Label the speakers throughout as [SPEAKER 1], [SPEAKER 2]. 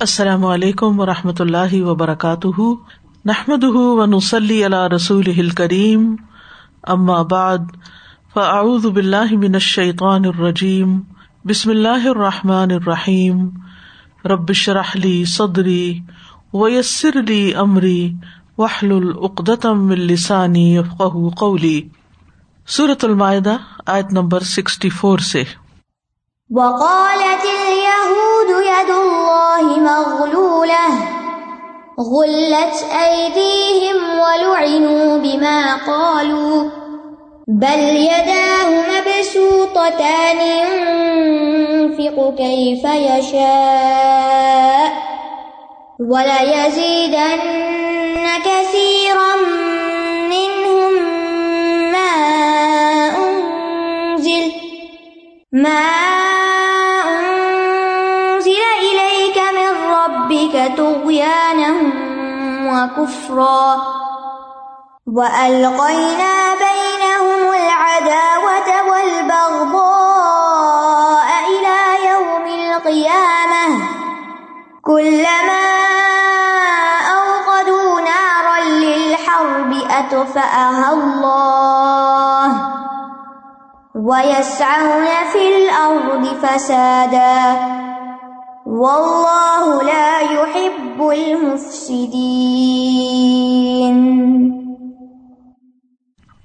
[SPEAKER 1] السلام علیکم و رحمۃ اللہ وبرکاتہ۔ نحمد و نسلی اللہ رسول کریم اما بعد، فاعوذ باللہ من الشیطان الرجیم۔ بسم اللہ الرحمٰن الرحیم۔ ربش رحلی صدری ویسر علی عمری وحل العقدم السانی قولی۔ صورت المائدہ، آیت نمبر سکسٹی فور سے۔
[SPEAKER 2] وقالت اليهود يد الله مغلولة. غلت أيديهم ولعنوا بما قالوا. بل يداه مبسوطتان ينفق كيف يشاء. وليزيدن كثيرا منهم ما أنزل. ما أنزل وكفرا وألقينا بينهم العداوة والبغضاء إلى يوم القيامة كلما أوقدوا نارا للحرب أطفأها الله ويسعون في الأرض فسادا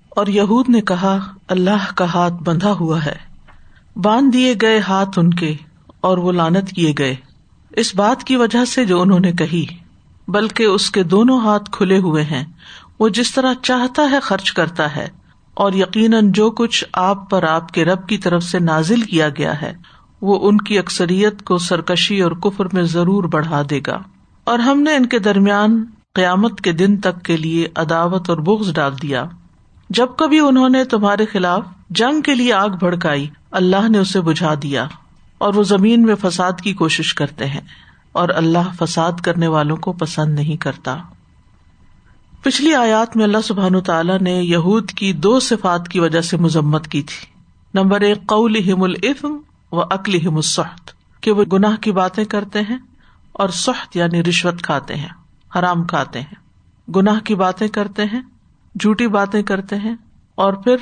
[SPEAKER 1] اور یہود نے کہا، اللہ کا ہاتھ بندھا ہوا ہے۔ باندھ دیے گئے ہاتھ ان کے اور وہ لانت کیے گئے۔ اس بات کی وجہ سے جو انہوں نے کہی، بلکہ اس کے دونوں ہاتھ کھلے ہوئے ہیں۔ وہ جس طرح چاہتا ہے خرچ کرتا ہے۔ اور یقیناً جو کچھ آپ پر آپ کے رب کی طرف سے نازل کیا گیا ہے وہ ان کی اکثریت کو سرکشی اور کفر میں ضرور بڑھا دے گا۔ اور ہم نے ان کے درمیان قیامت کے دن تک کے لیے عداوت اور بغض ڈال دیا۔ جب کبھی انہوں نے تمہارے خلاف جنگ کے لیے آگ بھڑکائی، اللہ نے اسے بجھا دیا اور وہ زمین میں فساد کی کوشش کرتے ہیں اور اللہ فساد کرنے والوں کو پسند نہیں کرتا۔ پچھلی آیات میں اللہ سبحان تعالیٰ نے یہود کی دو صفات کی وجہ سے مذمت کی تھی۔ نمبر ایک قول العفم وہ اکلی مسحت کہ وہ گناہ کی باتیں کرتے ہیں اور سخت یعنی رشوت کھاتے ہیں، حرام کھاتے ہیں۔ گناہ کی باتیں کرتے ہیں، جھوٹی باتیں کرتے ہیں، اور پھر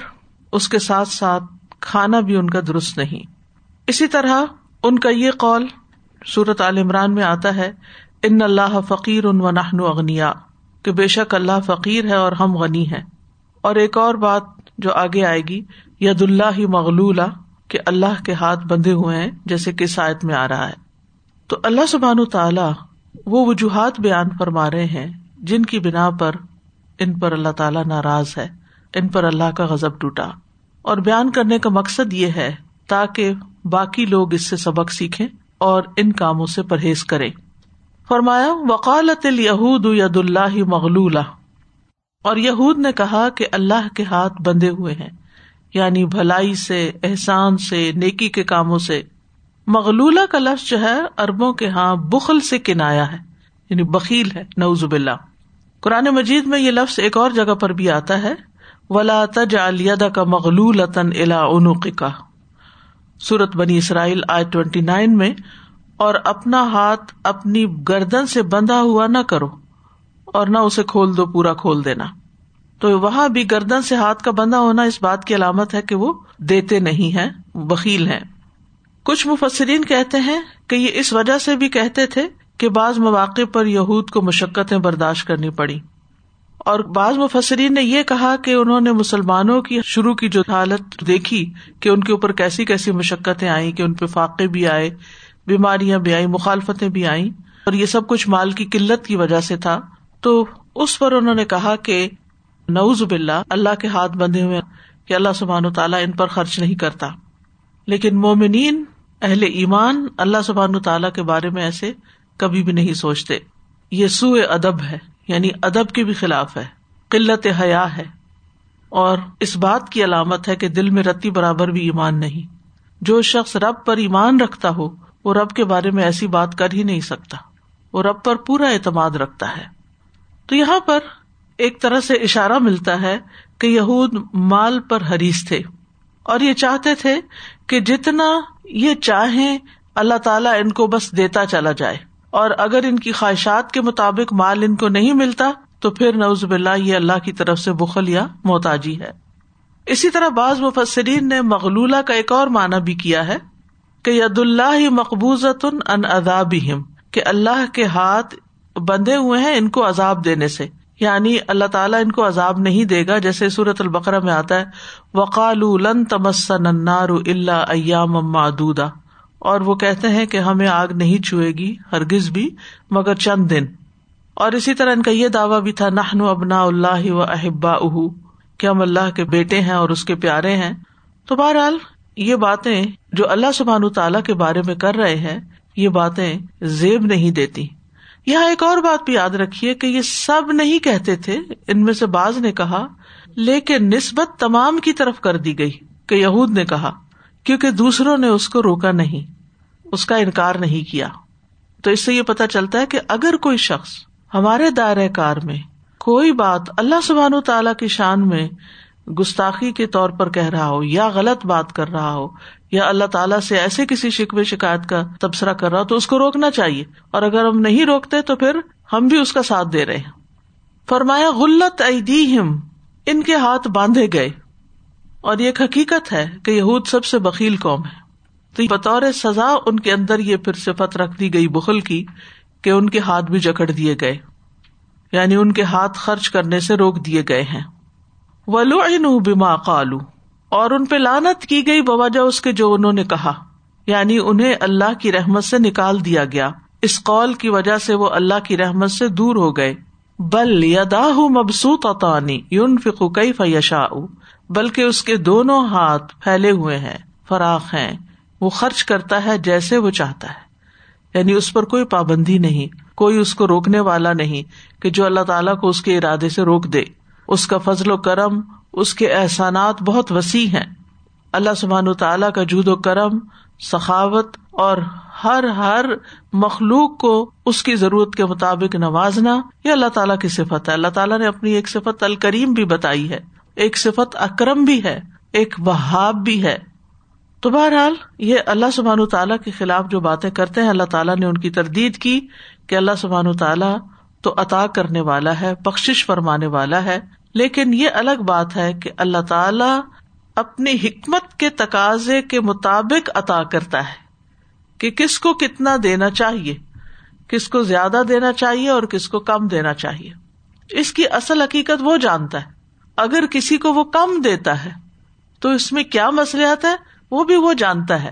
[SPEAKER 1] اس کے ساتھ ساتھ کھانا بھی ان کا درست نہیں۔ اسی طرح ان کا یہ قول سورت عال عمران میں آتا ہے، ان اللہ فقیر ان و نہن اغنیا کہ بے شک اللہ فقیر ہے اور ہم غنی ہیں۔ اور ایک اور بات جو آگے آئے گی ید اللہ ہی مغلولہ کہ اللہ کے ہاتھ بندھے ہوئے ہیں، جیسے کہ سائد میں آ رہا ہے۔ تو اللہ سبحان تعالیٰ وہ وجوہات بیان فرما رہے ہیں، جن کی بنا پر ان پر اللہ تعالیٰ ناراض ہے، ان پر اللہ کا غزب ٹوٹا۔ اور بیان کرنے کا مقصد یہ ہے، تاکہ باقی لوگ اس سے سبق سیکھیں اور ان کاموں سے پرہیز کرے فرمایا وکالت الہود ید اللہ مغلول اور یہود نے کہا کہ اللہ کے ہاتھ بندے ہوئے ہیں۔ یعنی بھلائی سے، احسان سے، نیکی کے کاموں سے۔ مغلولہ کا لفظ جو ہے اربوں کے ہاں بخل سے کنایا ہے یعنی بکیل ہے نوزب اللہ قرآن مجید میں یہ لفظ ایک اور جگہ پر بھی آتا ہے۔ ولا تج الیدا کا مغلول الا کا سورت بنی اسرائیل آئی ٹوینٹی نائن میں، اور اپنا ہاتھ اپنی گردن سے بندھا ہوا نہ کرو، اور نہ اسے کھول دو، پورا کھول دینا۔ تو وہاں بھی گردن سے ہاتھ کا بندھا ہونا اس بات کی علامت ہے کہ وہ دیتے نہیں ہے وکیل ہے کچھ مفسرین کہتے ہیں کہ یہ اس وجہ سے بھی کہتے تھے کہ بعض مواقع پر یہود کو مشقتیں برداشت کرنی پڑی۔ اور بعض مفسرین نے یہ کہا کہ انہوں نے مسلمانوں کی شروع کی جو حالت دیکھی کہ ان کے اوپر کیسی کیسی مشقتیں آئی کہ ان پہ فاقے بھی آئے، بیماریاں بھی آئی مخالفتیں بھی آئی اور یہ سب کچھ مال کی قلت کی وجہ سے تھا۔ تو اس پر انہوں نے کہا کہ نوز باللہ، اللہ کے ہاتھ بندے ہوئے کہ اللہ سبحان و تعالیٰ ان پر خرچ نہیں کرتا۔ لیکن مومنین، اہل ایمان اللہ سبحان و تعالیٰ کے بارے میں ایسے کبھی بھی نہیں سوچتے۔ یہ سو ادب ہے یعنی ادب کے بھی خلاف ہے، قلت حیا ہے۔ اور اس بات کی علامت ہے کہ دل میں رتی برابر بھی ایمان نہیں۔ جو شخص رب پر ایمان رکھتا ہو، وہ رب کے بارے میں ایسی بات کر ہی نہیں سکتا۔ وہ رب پر پورا اعتماد رکھتا ہے۔ تو یہاں پر ایک طرح سے اشارہ ملتا ہے کہ یہود مال پر حریث تھے اور یہ چاہتے تھے کہ جتنا یہ چاہیں اللہ تعالیٰ ان کو بس دیتا چلا جائے اور اگر ان کی خواہشات کے مطابق مال ان کو نہیں ملتا تو پھر نوز باللہ یہ اللہ کی طرف سے بخل یا محتاجی ہے۔ اسی طرح بعض مفسرین نے مغلولہ کا ایک اور معنی بھی کیا ہے کہ ید اللہ مقبوض ان اداب کہ اللہ کے ہاتھ بندے ہوئے ہیں ان کو عذاب دینے سے۔ یعنی اللہ تعالیٰ ان کو عذاب نہیں دے گا، جیسے سورت البقرا میں آتا ہے وقال لن تمسن اللہ ایام معدودہ اور وہ کہتے ہیں کہ ہمیں آگ نہیں چھوئے گی، ہرگز بھی، مگر چند دن۔ اور اسی طرح ان کا یہ دعویٰ بھی تھا نہن ابنا اللہ و احبا اہ کہ ہم اللہ کے بیٹے ہیں اور اس کے پیارے ہیں؟ تو بہرحال، یہ باتیں جو اللہ سبحان تعالیٰ کے بارے میں کر رہے ہیں، یہ باتیں زیب نہیں دیتی۔ یہاں ایک اور بات بھی یاد رکھیے کہ یہ سب نہیں کہتے تھے، ان میں سے باز نے کہا، لیکن نسبت تمام کی طرف کر دی گئی کہ یہود نے کہا، کیونکہ دوسروں نے اس کو روکا نہیں، اس کا انکار نہیں کیا۔ تو اس سے یہ پتا چلتا ہے کہ اگر کوئی شخص ہمارے دائرۂ کار میں کوئی بات اللہ سبحان و تعالی کی شان میں گستاخی کے طور پر کہہ رہا ہو یا غلط بات کر رہا ہو یا اللہ تعالیٰ سے ایسے کسی شکوے شکایت کا تبصرہ کر رہا ہو تو اس کو روکنا چاہیے۔ اور اگر ہم نہیں روکتے تو پھر ہم بھی اس کا ساتھ دے رہے ہیں۔ فرمایا غلط ایدیہم، ان کے ہاتھ باندھے گئے۔ اور یہ ایک حقیقت ہے کہ یہود سب سے بکیل قوم ہے تو بطور سزا ان کے اندر یہ پھر صفت رکھ دی گئی بخل کی کہ ان کے ہاتھ بھی جکڑ دیے گئے۔ یعنی ان کے ہاتھ خرچ کرنے سے روک دیے گئے ہیں۔ ولو بما قالو اور ان پہ لانت کی گئی بوجہ اس کے جو انہوں نے کہا۔ یعنی انہیں اللہ کی رحمت سے نکال دیا گیا۔ اس قول کی وجہ سے وہ اللہ کی رحمت سے دور ہو گئے۔ بل یدا مبسوط اطانی یون فکو کئی فیشا بلکہ اس کے دونوں ہاتھ پھیلے ہوئے ہیں، فراخ ہیں۔ وہ خرچ کرتا ہے جیسے وہ چاہتا ہے۔ یعنی اس پر کوئی پابندی نہیں، کوئی اس کو روکنے والا نہیں کہ جو اللہ تعالیٰ کو اس کے ارادے سے روک دے۔ اس کا فضل و کرم، اس کے احسانات بہت وسیع ہیں۔ اللہ سبحان تعالیٰ کا جود و کرم، سخاوت اور ہر ہر مخلوق کو اس کی ضرورت کے مطابق نوازنا یہ اللہ تعالیٰ کی صفت ہے۔ اللہ تعالیٰ نے اپنی ایک صفت الکریم بھی بتائی ہے۔ ایک صفت اکرم بھی ہے، ایک وہاب بھی ہے۔ تو بہرحال یہ اللہ سبحان تعالیٰ کے خلاف جو باتیں کرتے ہیں، اللہ تعالیٰ نے ان کی تردید کی کہ اللہ سبحان تعالیٰ تو عطا کرنے والا ہے بخش فرمانے والا ہے۔ لیکن یہ الگ بات ہے کہ اللہ تعالی اپنی حکمت کے تقاضے کے مطابق عطا کرتا ہے کہ کس کو کتنا دینا چاہیے، کس کو زیادہ دینا چاہیے اور کس کو کم دینا چاہیے۔ اس کی اصل حقیقت وہ جانتا ہے۔ اگر کسی کو وہ کم دیتا ہے، تو اس میں کیا مسلحت ہے؟ وہ بھی وہ جانتا ہے۔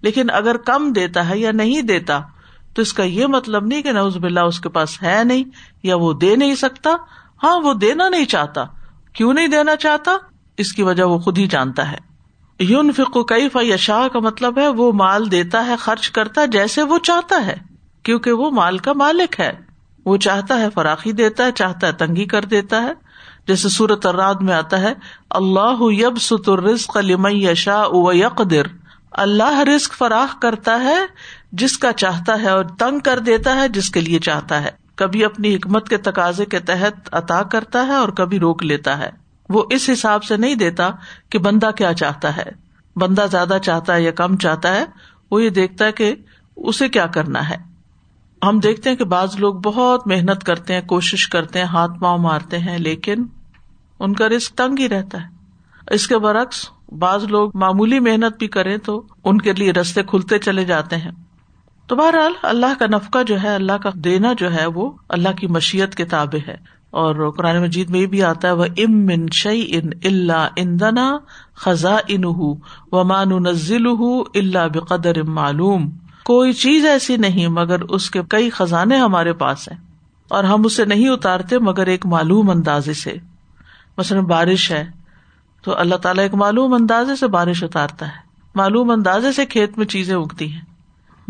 [SPEAKER 1] لیکن اگر کم دیتا ہے یا نہیں دیتا، تو اس کا یہ مطلب نہیں کہ نوز باللہ اس کے پاس ہے نہیں یا وہ دے نہیں سکتا۔ ہاں وہ دینا نہیں چاہتا۔ کیوں نہیں دینا چاہتا؟ اس کی وجہ وہ خود ہی جانتا ہے۔ یون فکو کئی فشاہ کا مطلب ہے، وہ مال دیتا ہے، خرچ کرتا جیسے وہ چاہتا ہے، کیونکہ وہ مال کا مالک ہے۔ وہ چاہتا ہے فراخی دیتا ہے، چاہتا ہے تنگی کر دیتا ہے۔ جیسے سورت اراد میں آتا ہے، اللہ یب ستر رزق یشا او یقدر اللہ رزق فراخ کرتا ہے، جس کا چاہتا ہے اور تنگ کر دیتا ہے، جس کے لیے چاہتا ہے۔ کبھی اپنی حکمت کے تقاضے کے تحت عطا کرتا ہے اور کبھی روک لیتا ہے۔ وہ اس حساب سے نہیں دیتا کہ بندہ کیا چاہتا ہے۔ بندہ زیادہ چاہتا ہے یا کم چاہتا ہے، وہ یہ دیکھتا ہے کہ اسے کیا کرنا ہے۔ ہم دیکھتے ہیں کہ بعض لوگ بہت محنت کرتے ہیں، کوشش کرتے ہیں، ہاتھ پاؤں مارتے ہیں، لیکن ان کا رسک تنگ ہی رہتا ہے۔ اس کے برعکس، بعض لوگ معمولی محنت بھی کریں تو ان کے لیے رستے کھلتے چلے جاتے ہیں۔ تو بہرحال اللہ کا نفقہ جو ہے، اللہ کا دینا جو ہے، وہ اللہ کی مشیت کے تابے ہے۔ اور قرآن مجید میں یہ بھی آتا ہے وہ ام ان شعی ان اللہ ان دنا خزاں ان و مان نزل اللہ بقدر معلوم۔ کوئی چیز ایسی نہیں، مگر اس کے کئی خزانے ہمارے پاس ہیں۔ اور ہم اسے نہیں اتارتے، مگر ایک معلوم اندازے سے۔ مثلاً بارش ہے، تو اللہ تعالیٰ ایک معلوم اندازے سے بارش اتارتا ہے۔ معلوم اندازے سے کھیت میں چیزیں اگتی ہیں۔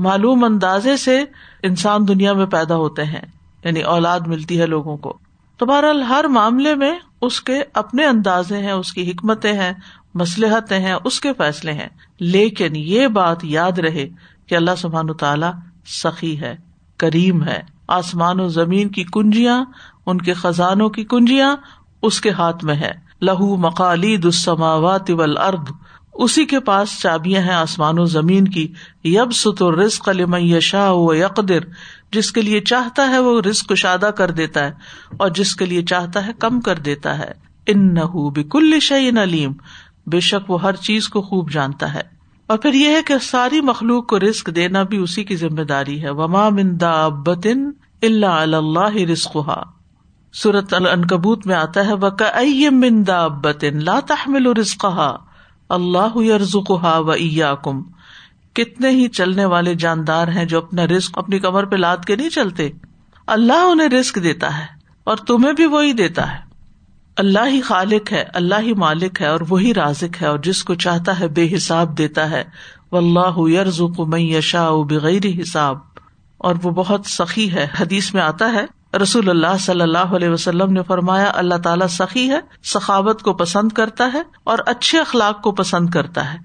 [SPEAKER 1] معلوم اندازے سے انسان دنیا میں پیدا ہوتے ہیں یعنی اولاد ملتی ہے لوگوں کو۔ تو بہرحال ہر معاملے میں اس کے اپنے اندازے ہیں، اس کی حکمتیں ہیں مسلحتیں ہیں، اس کے فیصلے ہیں۔ لیکن یہ بات یاد رہے کہ اللہ سبحان تعالی سخی ہے، کریم ہے۔ آسمان و زمین کی کنجیاں، ان کے خزانوں کی کنجیاں اس کے ہاتھ میں ہے لہو مقالی دسماوات ول ارد اسی کے پاس چابیاں ہیں آسمان و زمین کی۔ یب ست رزق علم یشا و یقدر۔ جس کے لیے چاہتا ہے وہ رزق کشادہ کر دیتا ہے اور جس کے لیے چاہتا ہے کم کر دیتا ہے۔ ان نہ بکل شعین علیم۔ بے شک وہ ہر چیز کو خوب جانتا ہے۔ اور پھر یہ ہے کہ ساری مخلوق کو رسک دینا بھی اسی کی ذمہ داری ہے۔ وما مندا ابتن اللہ اللہ رسق سورت الکبوت میں آتا ہے وہ مندا ابتن لا تحمل رسق اللہ یرزقها و ایاکم۔ کتنے ہی چلنے والے جاندار ہیں جو اپنا رسک اپنی کمر پہ لاد کے نہیں چلتے۔ اللہ انہیں رسک دیتا ہے اور تمہیں بھی وہی دیتا ہے۔ اللہ ہی خالق ہے، اللہ ہی مالک ہے اور وہی رازق ہے اور جس کو چاہتا ہے بے حساب دیتا ہے۔ اللہ یرز میں یشا بغیر حساب۔ اور وہ بہت سخی ہے۔ حدیث میں آتا ہے رسول اللہ صلی اللہ علیہ وسلم نے فرمایا، اللہ تعالیٰ سخی ہے، سخاوت کو پسند کرتا ہے اور اچھے اخلاق کو پسند کرتا ہے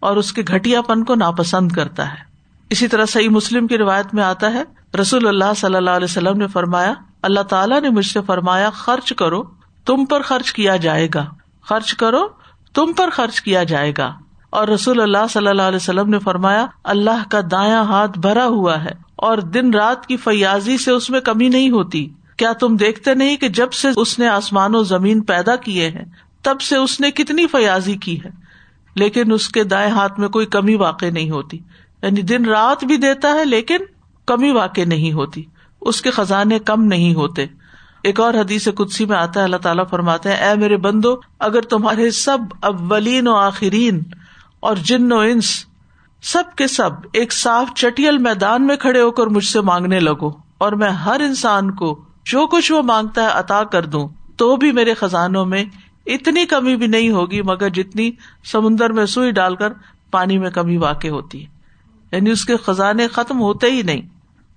[SPEAKER 1] اور اس کے گٹیا پن کو ناپسند کرتا ہے۔ اسی طرح صحیح مسلم کی روایت میں آتا ہے، رسول اللہ صلی اللہ علیہ وسلم نے فرمایا، اللہ تعالیٰ نے مجھ سے فرمایا، خرچ کرو، تم پر خرچ کیا جائے گا۔ خرچ کرو، تم پر خرچ کیا جائے گا۔ اور رسول اللہ صلی اللہ علیہ وسلم نے فرمایا، اللہ کا دایا ہاتھ بھرا ہوا ہے اور دن رات کی فیاضی سے اس میں کمی نہیں ہوتی۔ کیا تم دیکھتے نہیں کہ جب سے اس نے آسمان و زمین پیدا کیے ہیں، تب سے اس نے کتنی فیاضی کی ہے۔ لیکن اس کے دائیں ہاتھ میں کوئی کمی واقع نہیں ہوتی۔ یعنی دن رات بھی دیتا ہے، لیکن کمی واقع نہیں ہوتی۔ اس کے خزانے کم نہیں ہوتے۔ ایک اور حدیث کدسی میں آتا ہے، اللہ تعالیٰ فرماتے ہیں، اے میرے بندو، اگر تمہارے سب اولین و آخرین اور جن و انس سب کے سب ایک صاف چٹیل میدان میں کھڑے ہو کر مجھ سے مانگنے لگو اور میں ہر انسان کو جو کچھ وہ مانگتا ہے عطا کر دوں، تو بھی میرے خزانوں میں اتنی کمی بھی نہیں ہوگی مگر جتنی سمندر میں سوئی ڈال کر پانی میں کمی واقع ہوتی ہے۔ یعنی اس کے خزانے ختم ہوتے ہی نہیں۔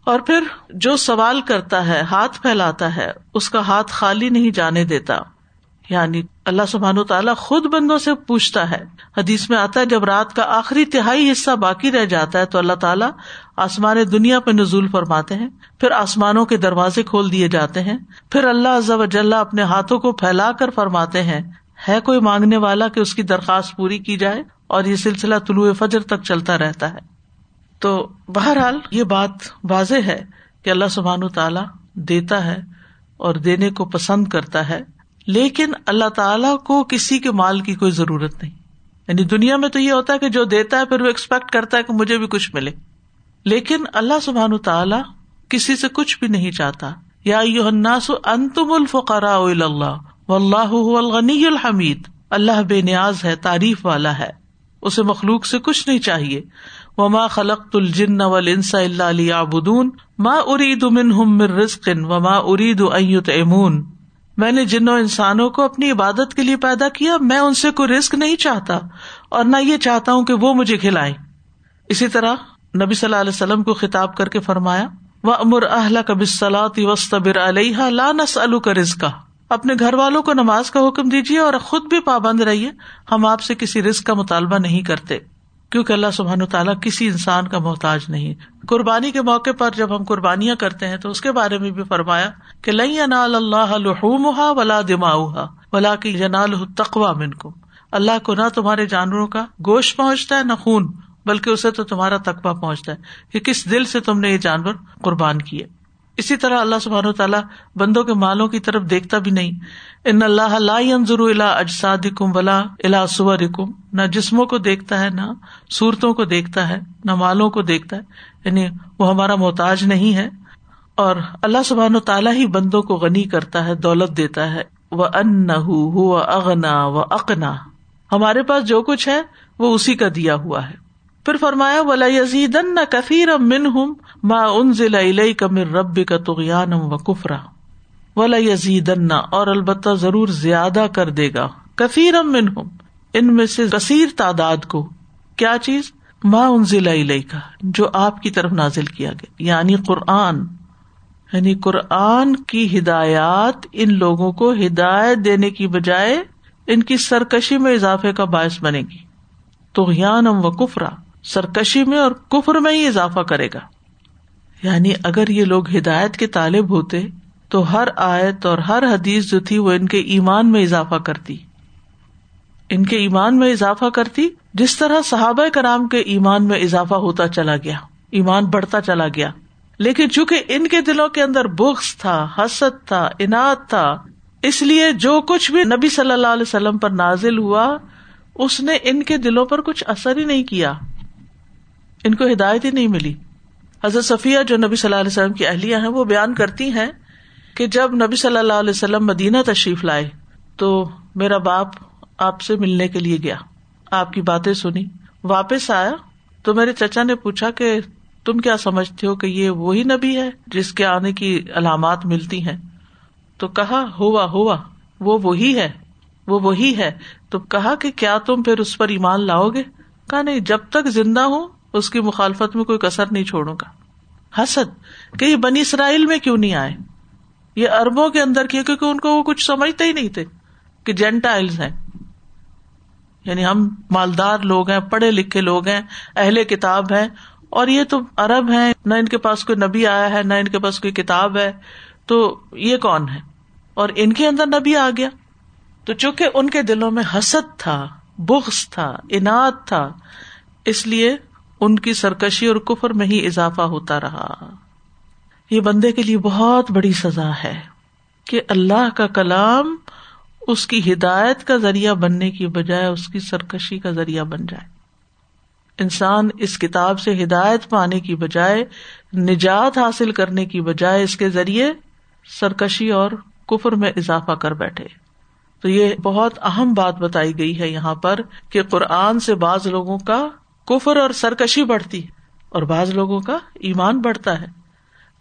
[SPEAKER 1] اور پھر جو سوال کرتا ہے، ہاتھ پھیلاتا ہے، اس کا ہاتھ خالی نہیں جانے دیتا۔ یعنی اللہ سبحان و تعالیٰ خود بندوں سے پوچھتا ہے۔ حدیث میں آتا ہے، جب رات کا آخری تہائی حصہ باقی رہ جاتا ہے تو اللہ تعالیٰ آسمان دنیا پہ نزول فرماتے ہیں، پھر آسمانوں کے دروازے کھول دیے جاتے ہیں، پھر اللہ وجل اپنے ہاتھوں کو پھیلا کر فرماتے ہیں، ہے کوئی مانگنے والا کہ اس کی درخواست پوری کی جائے؟ اور یہ سلسلہ طلوع فجر تک چلتا رہتا ہے۔ تو بہرحال یہ بات واضح ہے کہ اللہ سبحان و تعالیٰ دیتا ہے اور دینے کو پسند کرتا ہے۔ لیکن اللہ تعالیٰ کو کسی کے مال کی کوئی ضرورت نہیں۔ یعنی دنیا میں تو یہ ہوتا ہے کہ جو دیتا ہے پھر وہ ایکسپیکٹ کرتا ہے کہ مجھے بھی کچھ ملے۔ لیکن اللہ سبحان تعالیٰ کسی سے کچھ بھی نہیں چاہتا۔ یا الناس انتم الفقرا اللہ۔ و اللہ الغنی الحمید۔ اللہ بے نیاز ہے، تعریف والا ہے۔ اسے مخلوق سے کچھ نہیں چاہیے۔ وما خلق الجن ولنسا اللہ علی آبدون ماں ارید منہم من رزق وما ارید ایت امون میں نے جنوں انسانوں کو اپنی عبادت کے لیے پیدا کیا، میں ان سے کوئی رسک نہیں چاہتا، اور نہ یہ چاہتا ہوں کہ وہ مجھے کھلائے اسی طرح نبی صلی اللہ علیہ وسلم کو خطاب کر کے فرمایا وہ امر اہل کب سلاط وسطبر علیہ لانس الو کا رزقا اپنے گھر والوں کو نماز کا حکم دیجیے اور خود بھی پابند رہیے، ہم آپ سے کسی رسک کا مطالبہ نہیں کرتے۔ کیونکہ اللہ سبحان تعالیٰ کسی انسان کا محتاج نہیں۔ قربانی کے موقع پر جب ہم قربانیاں کرتے ہیں تو اس کے بارے میں بھی فرمایا کہ لئی انال اللہ لحومہ ولا دماؤ ولا کی جنال تقوا من کو اللہ کو نہ تمہارے جانوروں کا گوشت پہنچتا ہے، نہ خون، بلکہ اسے تو تمہارا تقوا پہنچتا ہے کہ کس دل سے تم نے یہ جانور قربان کیے۔ اسی طرح اللہ سبحان تعالیٰ بندوں کے مالوں کی طرف دیکھتا بھی نہیں۔ ان اللہ الا اجساد کم ولا الا سور نہ جسموں کو دیکھتا ہے، نہ صورتوں کو دیکھتا ہے، نہ مالوں کو دیکھتا ہے۔ یعنی وہ ہمارا محتاج نہیں ہے۔ اور اللہ سبحان و تعالیٰ ہی بندوں کو غنی کرتا ہے، دولت دیتا ہے۔ وہ ان اغنا و اقنا ہمارے پاس جو کچھ ہے، وہ اسی کا دیا ہوا ہے۔ پھر فرمایا ولا یزید نہ کفیر من ہوں ماں ان ضلع کمر رب کا تغیان و کفرا ولا یزید اور البتہ ضرور زیادہ کر دے گا کفیر من ہوں ان میں سے کثیر تعداد کو۔ کیا چیز؟ ماں ان ضلع کا جو آپ کی طرف نازل کیا گیا یعنی قرآن۔ یعنی قرآن کی ہدایات ان لوگوں کو ہدایت دینے کی بجائے ان کی سرکشی میں اضافے کا باعث بنے گی۔ تو و کفرا، سرکشی میں اور کفر میں ہی اضافہ کرے گا۔ یعنی اگر یہ لوگ ہدایت کے طالب ہوتے تو ہر آیت اور ہر حدیث جو تھی وہ ان کے ایمان میں اضافہ کرتی۔ ان کے ایمان میں اضافہ کرتی جس طرح صحابہ کرام کے ایمان میں اضافہ ہوتا چلا گیا، ایمان بڑھتا چلا گیا۔ لیکن چونکہ ان کے دلوں کے اندر بخش تھا، حسد تھا انعت تھا، اس لیے جو کچھ بھی نبی صلی اللہ علیہ وسلم پر نازل ہوا، اس نے ان کے دلوں پر کچھ اثر ہی نہیں کیا۔ ان کو ہدایت ہی نہیں ملی۔ حضرت صفیہ جو نبی صلی اللہ علیہ وسلم کی اہلیہ ہیں، وہ بیان کرتی ہیں کہ جب نبی صلی اللہ علیہ وسلم مدینہ تشریف لائے تو میرا باپ آپ سے ملنے کے لیے گیا۔ آپ کی باتیں سنی۔ واپس آیا تو میرے چچا نے پوچھا کہ تم کیا سمجھتے ہو کہ یہ وہی نبی ہے جس کے آنے کی علامات ملتی ہیں؟ تو کہا، ہوا ہوا، وہ وہی ہے، وہ وہی ہے۔ تو کہا کہ کیا تم پھر اس پر ایمان لاؤ گے؟ کہا، نہیں، جب تک زندہ ہوں اس کی مخالفت میں کوئی کسر نہیں چھوڑوں گا۔ حسد کہ یہ بنی اسرائیل میں کیوں نہیں آئے؟ یہ اربوں کے اندر کیا کیونکہ ان کو وہ کچھ سمجھتے ہی نہیں تھے کہ جینٹائل ہیں۔ یعنی ہم مالدار لوگ ہیں، پڑھے لکھے لوگ ہیں، اہل کتاب ہیں۔ اور یہ تو ارب ہے نہ ان کے پاس کوئی نبی آیا ہے، نہ ان کے پاس کوئی کتاب ہے۔ تو یہ کون ہے؟ اور ان کے اندر نبی آ گیا۔ تو چونکہ ان کے دلوں میں حسد تھا بخس تھا، انعت تھا، اس لیے ان کی سرکشی اور کفر میں ہی اضافہ ہوتا رہا۔ یہ بندے کے لیے بہت بڑی سزا ہے کہ اللہ کا کلام اس کی ہدایت کا ذریعہ بننے کی بجائے اس کی سرکشی کا ذریعہ بن جائے۔ انسان اس کتاب سے ہدایت پانے کی بجائے، نجات حاصل کرنے کی بجائے اس کے ذریعے سرکشی اور کفر میں اضافہ کر بیٹھے۔ تو یہ بہت اہم بات بتائی گئی ہے یہاں پر کہ قرآن سے بعض لوگوں کا کفر اور سرکشی بڑھتی اور بعض لوگوں کا ایمان بڑھتا ہے۔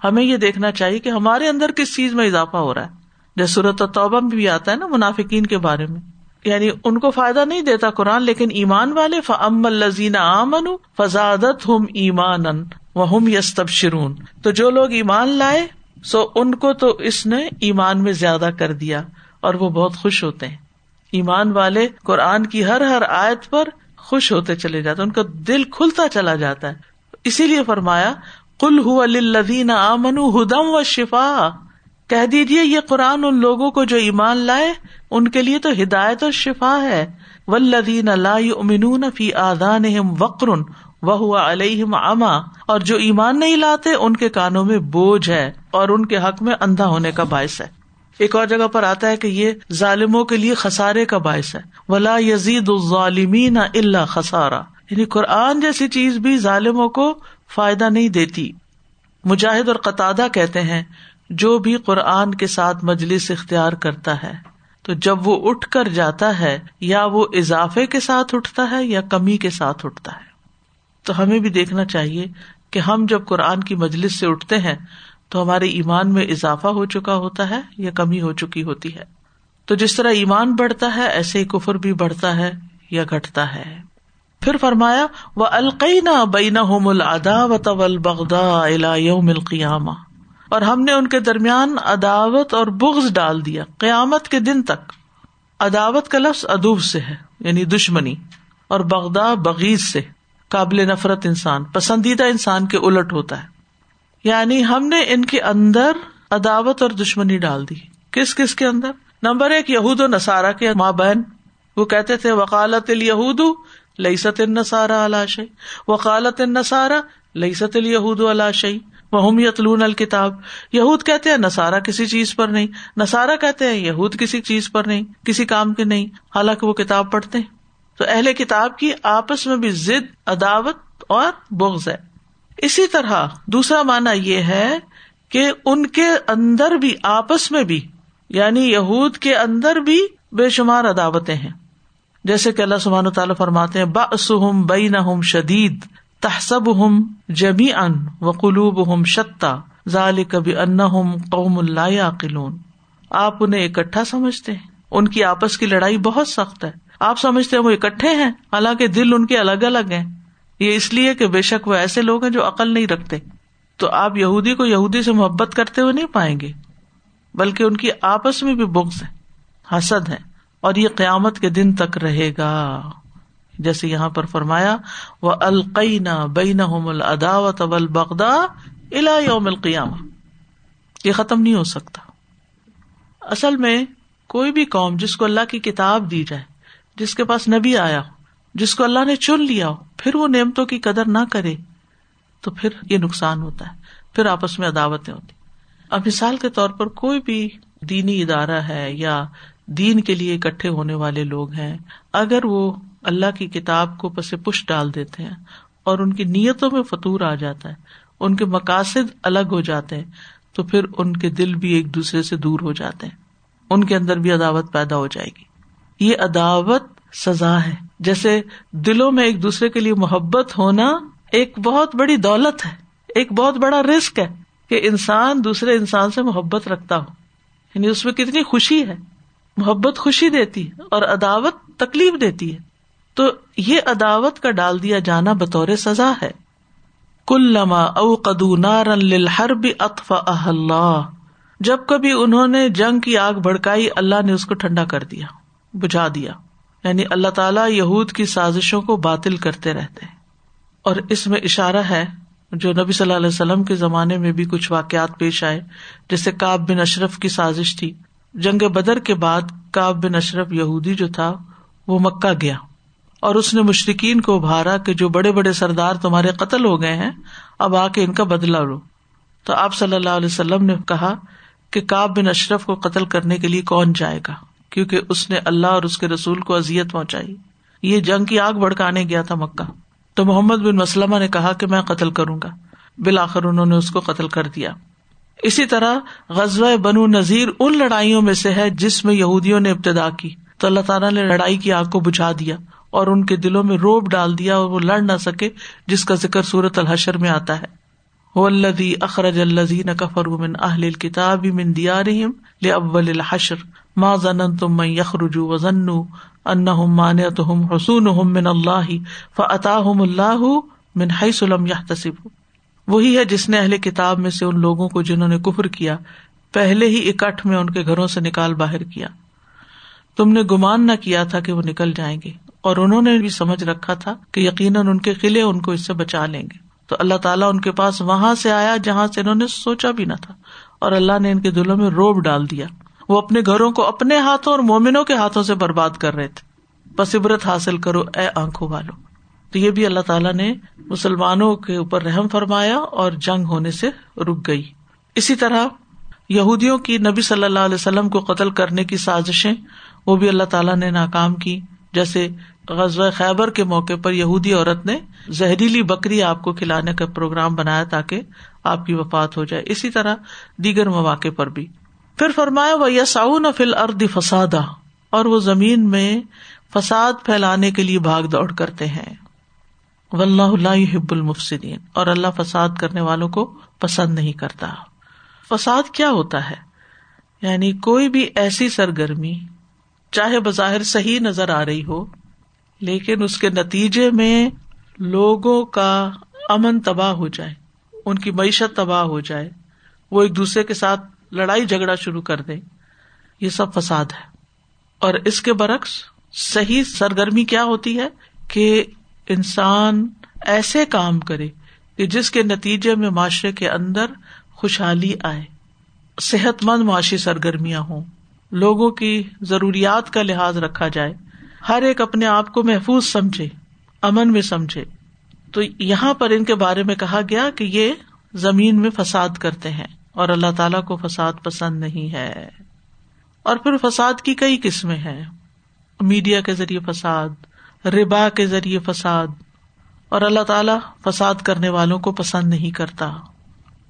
[SPEAKER 1] ہمیں یہ دیکھنا چاہیے کہ ہمارے اندر کس چیز میں اضافہ ہو رہا ہے۔ جیسے صورت توبہ میں بھی آتا ہے نا منافقین کے بارے میں۔ یعنی ان کو فائدہ نہیں دیتا قرآن، لیکن ایمان والے فم الزین آمن فضادت ہم ایمان و ہم یس تب شرون تو جو لوگ ایمان لائے، سو ان کو تو اس نے ایمان میں زیادہ کر دیا اور وہ بہت خوش ہوتے ہیں۔ ایمان والے، قرآن کی ہر ہر آیت پر خوش ہوتے چلے جاتے ان کا دل کھلتا چلا جاتا ہے۔ اسی لیے فرمایا کل ہُدین آمن ہدم و شفا کہہ دیجیے یہ قرآن ان لوگوں کو جو ایمان لائے، ان کے لیے تو ہدایت اور شفا ہے۔ ولدین اللہ امنون فی آدان وقر وہ علیہم اما اور جو ایمان نہیں لاتے، ان کے کانوں میں بوجھ ہے اور ان کے حق میں اندھا ہونے کا باعث ہے۔ ایک اور جگہ پر آتا ہے کہ یہ ظالموں کے لیے خسارے کا باعث ہے۔ ولا یزید الظالمین اللہ خسارا۔ یعنی قرآن جیسی چیز بھی ظالموں کو فائدہ نہیں دیتی۔ مجاہد اور قطع کہتے ہیں، جو بھی قرآن کے ساتھ مجلس اختیار کرتا ہے، تو جب وہ اٹھ کر جاتا ہے، یا وہ اضافے کے ساتھ اٹھتا ہے یا کمی کے ساتھ اٹھتا ہے۔ تو ہمیں بھی دیکھنا چاہیے کہ ہم جب قرآن کی مجلس سے اٹھتے ہیں تو ہمارے ایمان میں اضافہ ہو چکا ہوتا ہے یا کمی ہو چکی ہوتی ہے۔ تو جس طرح ایمان بڑھتا ہے، ایسے ہی کفر بھی بڑھتا ہے یا گھٹتا ہے۔ پھر فرمایا وہ القینا بین ادا و طول بغدا یوم القیامہ اور ہم نے ان کے درمیان عداوت اور بغض ڈال دیا قیامت کے دن تک۔ عداوت کا لفظ ادوب سے ہے یعنی دشمنی، اور بغدا بغیز سے، قابل نفرت انسان، پسندیدہ انسان کے الٹ ہوتا ہے۔ یعنی ہم نے ان کے اندر عداوت اور دشمنی ڈال دی۔ کس کس کے اندر؟ نمبر ایک، یہود و نسارا کے ماں بہن۔ وہ کہتے تھے وکالت الہود لئی ست نسارا علاشی وکالت نسارا لئی ست الہود علاشی وہ یتلون الکتاب۔ یہود کہتے ہیں نسارا کسی چیز پر نہیں۔ نسارا کہتے ہیں، یہود کسی چیز پر نہیں، کسی کام کے نہیں۔ حالانکہ وہ کتاب پڑھتے ہیں۔ تو اہل کتاب کی آپس میں بھی ضد، عداوت اور بغض ہے۔ اسی طرح دوسرا مانا یہ ہے کہ ان کے اندر بھی آپس میں بھی یعنی یہود کے اندر بھی بے شمار عداوتیں ہیں۔ جیسے کہ اللہ سبحان تعالیٰ فرماتے ہیں باسم بئی نہ شدید تحسب ہم جمی ان و قلوب ہم شتا ظال کبھی ان قوم اللہ عقلون آپ انہیں اکٹھا سمجھتے ہیں۔ ان کی آپس کی لڑائی بہت سخت ہے۔ آپ سمجھتے ہیں وہ اکٹھے ہیں، حالانکہ دل ان کے الگ الگ ہیں۔ یہ اس لیے کہ بے شک وہ ایسے لوگ ہیں جو عقل نہیں رکھتے۔ تو آپ یہودی کو یہودی سے محبت کرتے ہوئے نہیں پائیں گے، بلکہ ان کی آپس میں بھی بغض ہے حسد ہے اور یہ قیامت کے دن تک رہے گا۔ جیسے یہاں پر فرمایا وہ القینا بین الداوت بغدا الا یوم القیام یہ ختم نہیں ہو سکتا۔ اصل میں کوئی بھی قوم جس کو اللہ کی کتاب دی جائے، جس کے پاس نبی آیا ہو، جس کو اللہ نے چن لیا ہو پھر وہ نعمتوں کی قدر نہ کرے تو پھر یہ نقصان ہوتا ہے، پھر آپس میں عداوتیں ہوتی اب مثال کے طور پر کوئی بھی دینی ادارہ ہے یا دین کے لیے اکٹھے ہونے والے لوگ ہیں، اگر وہ اللہ کی کتاب کو پس پش ڈال دیتے ہیں اور ان کی نیتوں میں فطور آ جاتا ہے، ان کے مقاصد الگ ہو جاتے ہیں، تو پھر ان کے دل بھی ایک دوسرے سے دور ہو جاتے ہیں، ان کے اندر بھی عداوت پیدا ہو جائے گی۔ یہ عداوت سزا ہے۔ جیسے دلوں میں ایک دوسرے کے لیے محبت ہونا ایک بہت بڑی دولت ہے، ایک بہت بڑا رسک ہے کہ انسان دوسرے انسان سے محبت رکھتا ہو۔ یعنی اس میں کتنی خوشی ہے۔ محبت خوشی دیتی ہے اور عداوت تکلیف دیتی ہے۔ تو یہ عداوت کا ڈال دیا جانا بطور سزا ہے۔ کل لما او قدو نار بھی اطف اللہ۔ جب کبھی انہوں نے جنگ کی آگ بڑکائی اللہ نے اس کو ٹھنڈا کر دیا، بجھا دیا۔ یعنی اللہ تعالیٰ یہود کی سازشوں کو باطل کرتے رہتے اور اس میں اشارہ ہے جو نبی صلی اللہ علیہ وسلم کے زمانے میں بھی کچھ واقعات پیش آئے، جیسے کاب بن اشرف کی سازش تھی۔ جنگ بدر کے بعد کاب بن اشرف یہودی جو تھا، وہ مکہ گیا۔ اور اس نے مشرقین کو ابھارا کہ جو بڑے بڑے سردار تمہارے قتل ہو گئے ہیں، اب آ کے ان کا بدلا لو۔ تو آپ صلی اللہ علیہ وسلم نے کہا کہ کاب بن اشرف کو قتل کرنے کے لیے کون جائے گا؟ کیونکہ اس نے اللہ اور اس کے رسول کو ازیت پہنچائی۔ یہ جنگ کی آگ بڑکانے گیا تھا مکہ۔ تو محمد بن مسلمہ نے کہا کہ میں قتل کروں گا۔ بالآخر انہوں نے اس کو قتل کر دیا۔ اسی طرح غزوہ بنو نذیر ان لڑائیوں میں سے ہے جس میں یہودیوں نے ابتدا کی۔ تو اللہ تعالیٰ نے لڑائی کی آگ کو بجھا دیا اور ان کے دلوں میں روب ڈال دیا اور وہ لڑ نہ سکے، جس کا ذکر سورت الحشر میں آتا ہے۔ الدی اخرج الزین کفر من اہل کتاب من دیارہم لأول الحشر۔ ما ظننتم من یخرجوا وظنوا انہم مانعتهم حصونهم من اللہ فاتاہم اللہ من حیث لم يحتسبوا۔ وہی ہے جس نے اہل کتاب میں سے ان لوگوں کو جنہوں نے کفر کیا، پہلے ہی اکٹھ میں ان کے گھروں سے نکال باہر کیا۔ تم نے گمان نہ کیا تھا کہ وہ نکل جائیں گے، اور انہوں نے بھی سمجھ رکھا تھا کہ یقیناً ان کے قلعے ان کو اس سے بچا لیں گے۔ تو اللہ تعالیٰ ان کے پاس وہاں سے آیا جہاں سے انہوں نے سوچا بھی نہ تھا، اور اللہ نے ان کے دلوں میں روب ڈال دیا۔ وہ اپنے گھروں کو اپنے ہاتھوں اور مومنوں کے ہاتھوں سے برباد کر رہے تھے۔ بس عبرت حاصل کرو، اے آنکھوں والو۔ تو یہ بھی اللہ تعالیٰ نے مسلمانوں کے اوپر رحم فرمایا اور جنگ ہونے سے رک گئی۔ اسی طرح یہودیوں کی نبی صلی اللہ علیہ وسلم کو قتل کرنے کی سازشیں، وہ بھی اللہ تعالیٰ نے ناکام کی۔ جیسے غزوہ خیبر کے موقع پر یہودی عورت نے زہریلی بکری آپ کو کھلانے کا پروگرام بنایا تاکہ آپ کی وفات ہو جائے۔ اسی طرح دیگر مواقع پر بھی۔ پھر فرمایا وہ یساؤن فل ارد فسادا اور وہ زمین میں فساد پھیلانے کے لیے بھاگ دوڑ کرتے ہیں۔ و اللہ ہب المفسدین اور اللہ فساد کرنے والوں کو پسند نہیں کرتا۔ فساد کیا ہوتا ہے؟ یعنی کوئی بھی ایسی سرگرمی، چاہے بظاہر صحیح نظر آ رہی ہو، لیکن اس کے نتیجے میں لوگوں کا امن تباہ ہو جائے، ان کی معیشت تباہ ہو جائے، وہ ایک دوسرے کے ساتھ لڑائی جھگڑا شروع کر دے یہ سب فساد ہے۔ اور اس کے برعکس صحیح سرگرمی کیا ہوتی ہے کہ انسان ایسے کام کرے کہ جس کے نتیجے میں معاشرے کے اندر خوشحالی آئے۔ صحت مند معاشی سرگرمیاں ہوں۔ لوگوں کی ضروریات کا لحاظ رکھا جائے۔ ہر ایک اپنے آپ کو محفوظ سمجھے، امن میں سمجھے۔ تو یہاں پر ان کے بارے میں کہا گیا کہ یہ زمین میں فساد کرتے ہیں۔ اور اللہ تعالی کو فساد پسند نہیں ہے۔ اور پھر فساد کی کئی قسمیں ہیں۔ میڈیا کے ذریعے فساد، ربا کے ذریعے فساد، اور اللہ تعالی فساد کرنے والوں کو پسند نہیں کرتا۔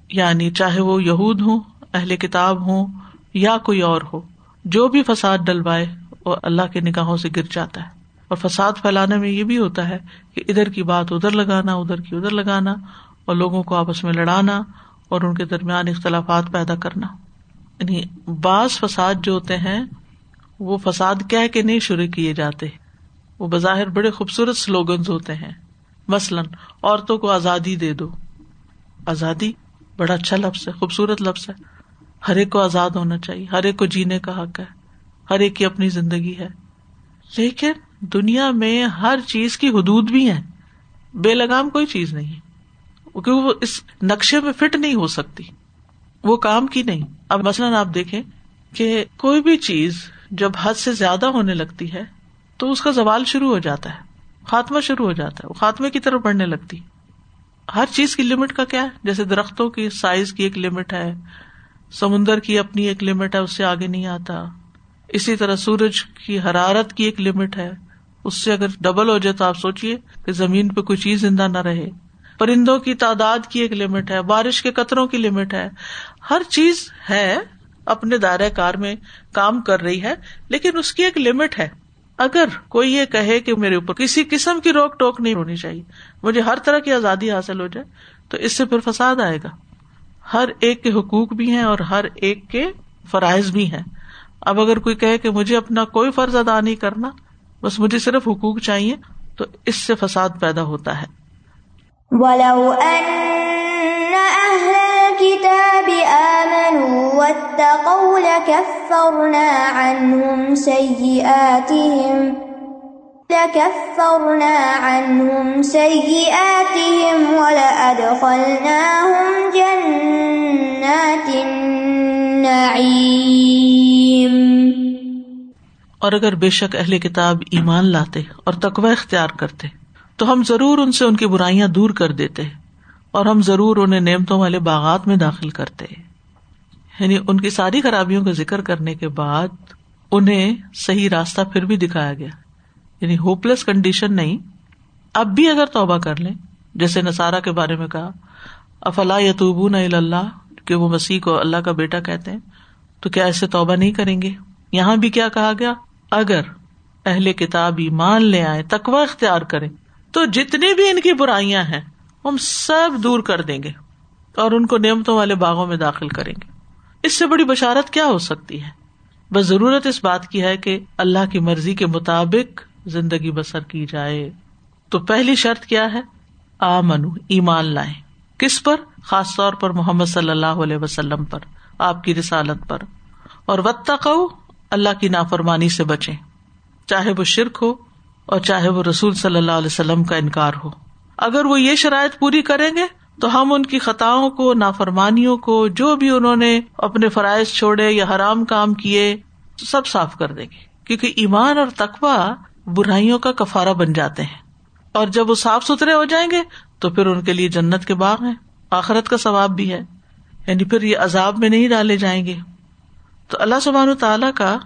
[SPEAKER 1] یعنی چاہے وہ یہود ہوں، اہل کتاب ہوں، یا کوئی اور ہو، جو بھی فساد ڈلوائے، وہ اللہ کے نگاہوں سے گر جاتا ہے۔ اور فساد پھیلانے میں یہ بھی ہوتا ہے کہ ادھر کی بات ادھر لگانا، ادھر کی ادھر لگانا، اور لوگوں کو آپس میں لڑانا اور ان کے درمیان اختلافات پیدا کرنا۔ یعنی بعض فساد جو ہوتے ہیں، وہ فساد کہہ کے نہیں شروع کیے جاتے۔ وہ بظاہر بڑے خوبصورت سلوگنز ہوتے ہیں۔ مثلاً، عورتوں کو آزادی دے دو۔ آزادی بڑا اچھا لفظ ہے، خوبصورت لفظ ہے۔ ہر ایک کو آزاد ہونا چاہیے، ہر ایک کو جینے کا حق ہے، ہر ایک کی اپنی زندگی ہے۔ لیکن دنیا میں ہر چیز کی حدود بھی ہے بے لگام کوئی چیز نہیں۔ کیونکہ وہ اس نقشے میں فٹ نہیں ہو سکتی۔ وہ کام کی نہیں۔ اب مثلاً آپ دیکھیں کہ کوئی بھی چیز جب حد سے زیادہ ہونے لگتی ہے تو اس کا زوال شروع ہو جاتا ہے۔ خاتمہ شروع ہو جاتا ہے۔ وہ خاتمے کی طرف بڑھنے لگتی۔ ہر چیز کی لمٹ کا کیا ہے؟ جیسے درختوں کی سائز کی ایک لمٹ ہے، سمندر کی اپنی ایک لمٹ ہے، اس سے آگے نہیں آتا۔ اسی طرح سورج کی حرارت کی ایک لمٹ ہے۔ اس سے اگر ڈبل ہو جائے تو آپ سوچیے کہ زمین پہ کوئی چیز زندہ نہ رہے۔ پرندوں کی تعداد کی ایک لمٹ ہے، بارش کے قطروں کی لمٹ ہے۔ ہر چیز ہے، اپنے دائرۂ کار میں کام کر رہی ہے، لیکن اس کی ایک لمٹ ہے۔ اگر کوئی یہ کہے کہ میرے اوپر کسی قسم کی روک ٹوک نہیں ہونی چاہیے، مجھے ہر طرح کی آزادی حاصل ہو جائے، تو اس سے پھر فساد آئے گا۔ ہر ایک کے حقوق بھی ہیں اور ہر ایک کے فرائض بھی ہیں۔ اب اگر کوئی کہے کہ مجھے اپنا کوئی فرض ادا نہیں کرنا، بس مجھے صرف حقوق چاہیے، تو اس سے فساد پیدا ہوتا ہے۔
[SPEAKER 2] وَلَوْ أَنَّ أَهْلَ الْكِتَابِ آمَنُوا وَاتَّقَوْا لَكَفَّرْنَا عَنْهُمْ سَيِّئَاتِهِمْ، لَكَفَّرْنَا عَنْهُمْ سَيِّئَاتِهِمْ وَلَأَدْخَلْنَاهُمْ جَنَّاتِ النَّعِيمِ.
[SPEAKER 1] اور اگر بے شک اہل کتاب ایمان لاتے اور تقوی اختیار کرتے تو ہم ضرور ان سے ان کی برائیاں دور کر دیتے اور ہم ضرور انہیں نعمتوں والے باغات میں داخل کرتے۔ یعنی ان کی ساری خرابیوں کا ذکر کرنے کے بعد انہیں صحیح راستہ پھر بھی دکھایا گیا۔ یعنی ہوپ کنڈیشن نہیں۔ اب بھی اگر توبہ کر لیں، جیسے نسارا کے بارے میں کہا، افلا یتوبون اللہ کہ وہ مسیح کو اللہ کا بیٹا کہتے ہیں، تو کیا ایسے توبہ نہیں کریں گے؟ یہاں بھی کیا کہا گیا؟ اگر اہل کتاب ایمان لے آئے تکوا اختیار کریں تو جتنی بھی ان کی برائیاں ہیں، ہم سب دور کر دیں گے اور ان کو نعمتوں والے باغوں میں داخل کریں گے۔ اس سے بڑی بشارت کیا ہو سکتی ہے؟ بس ضرورت اس بات کی ہے کہ اللہ کی مرضی کے مطابق زندگی بسر کی جائے۔ تو پہلی شرط کیا ہے؟ آ منو ایمان لائے کس پر؟ خاص طور پر محمد صلی اللہ علیہ وسلم پر، آپ کی رسالت پر۔ اور وط اللہ کی نافرمانی سے بچے چاہے وہ شرک ہو اور چاہے وہ رسول صلی اللہ علیہ وسلم کا انکار ہو۔ اگر وہ یہ شرائط پوری کریں گے، تو ہم ان کی خطاؤں کو، نافرمانیوں کو، جو بھی انہوں نے اپنے فرائض چھوڑے یا حرام کام کیے، سب صاف کر دیں گے۔ کیونکہ ایمان اور تقوا برائیوں کا کفارا بن جاتے ہیں۔ اور جب وہ صاف ستھرے ہو جائیں گے، تو پھر ان کے لیے جنت کے باغ ہیں۔ آخرت کا ثواب بھی ہے۔ یعنی پھر یہ عذاب میں نہیں ڈالے جائیں گے۔ تو اللہ سبحان تعالیٰ کا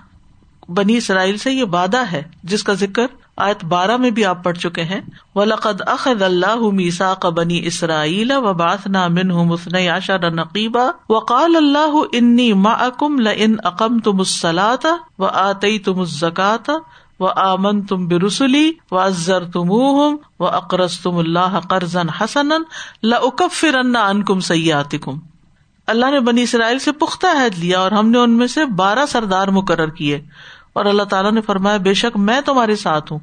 [SPEAKER 1] بنی اسرائیل سے یہ وعدہ ہے، جس کا ذکر آیت بارہ میں بھی آپ پڑھ چکے ہیں۔ ولقد اخذ اللہ میسا بنی اسرائیل و بات نامن مسن عشر نقیبا وقال اللہ انی معکم لئن اقم تم السلاۃ و آتی تم الزکات و آمن تم برسلی و ازر تم و اقرض تم اللہ قرضن حسن لکفرن انکم سیاتکم اللہ نے بنی اسرائیل سے پختہ عہد لیا اور ہم نے ان میں سے بارہ سردار مقرر کیے۔ اور اللہ تعالیٰ نے فرمایا، بے شک میں تمہارے ساتھ ہوں۔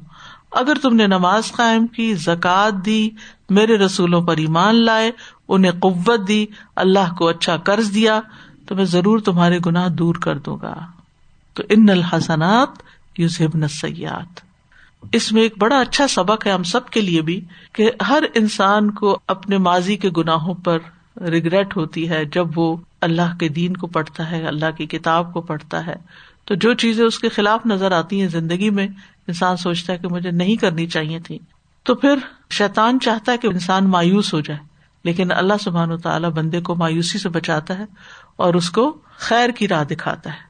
[SPEAKER 1] اگر تم نے نماز قائم کی زکات دی، میرے رسولوں پر ایمان لائے، انہیں قوت دی، اللہ کو اچھا قرض دیا، تو میں ضرور تمہارے گناہ دور کر دوں گا۔ تو ان الحسنات یوزن سیات اس میں ایک بڑا اچھا سبق ہے ہم سب کے لیے بھی، کہ ہر انسان کو اپنے ماضی کے گناہوں پر ریگریٹ ہوتی ہے، جب وہ اللہ کے دین کو پڑھتا ہے، اللہ کی کتاب کو پڑھتا ہے۔ تو جو چیزیں اس کے خلاف نظر آتی ہیں زندگی میں، انسان سوچتا ہے کہ مجھے نہیں کرنی چاہیے تھی۔ تو پھر شیطان چاہتا ہے کہ انسان مایوس ہو جائے۔ لیکن اللہ سبحان و تعالیٰ بندے کو مایوسی سے بچاتا ہے اور اس کو خیر کی راہ دکھاتا ہے۔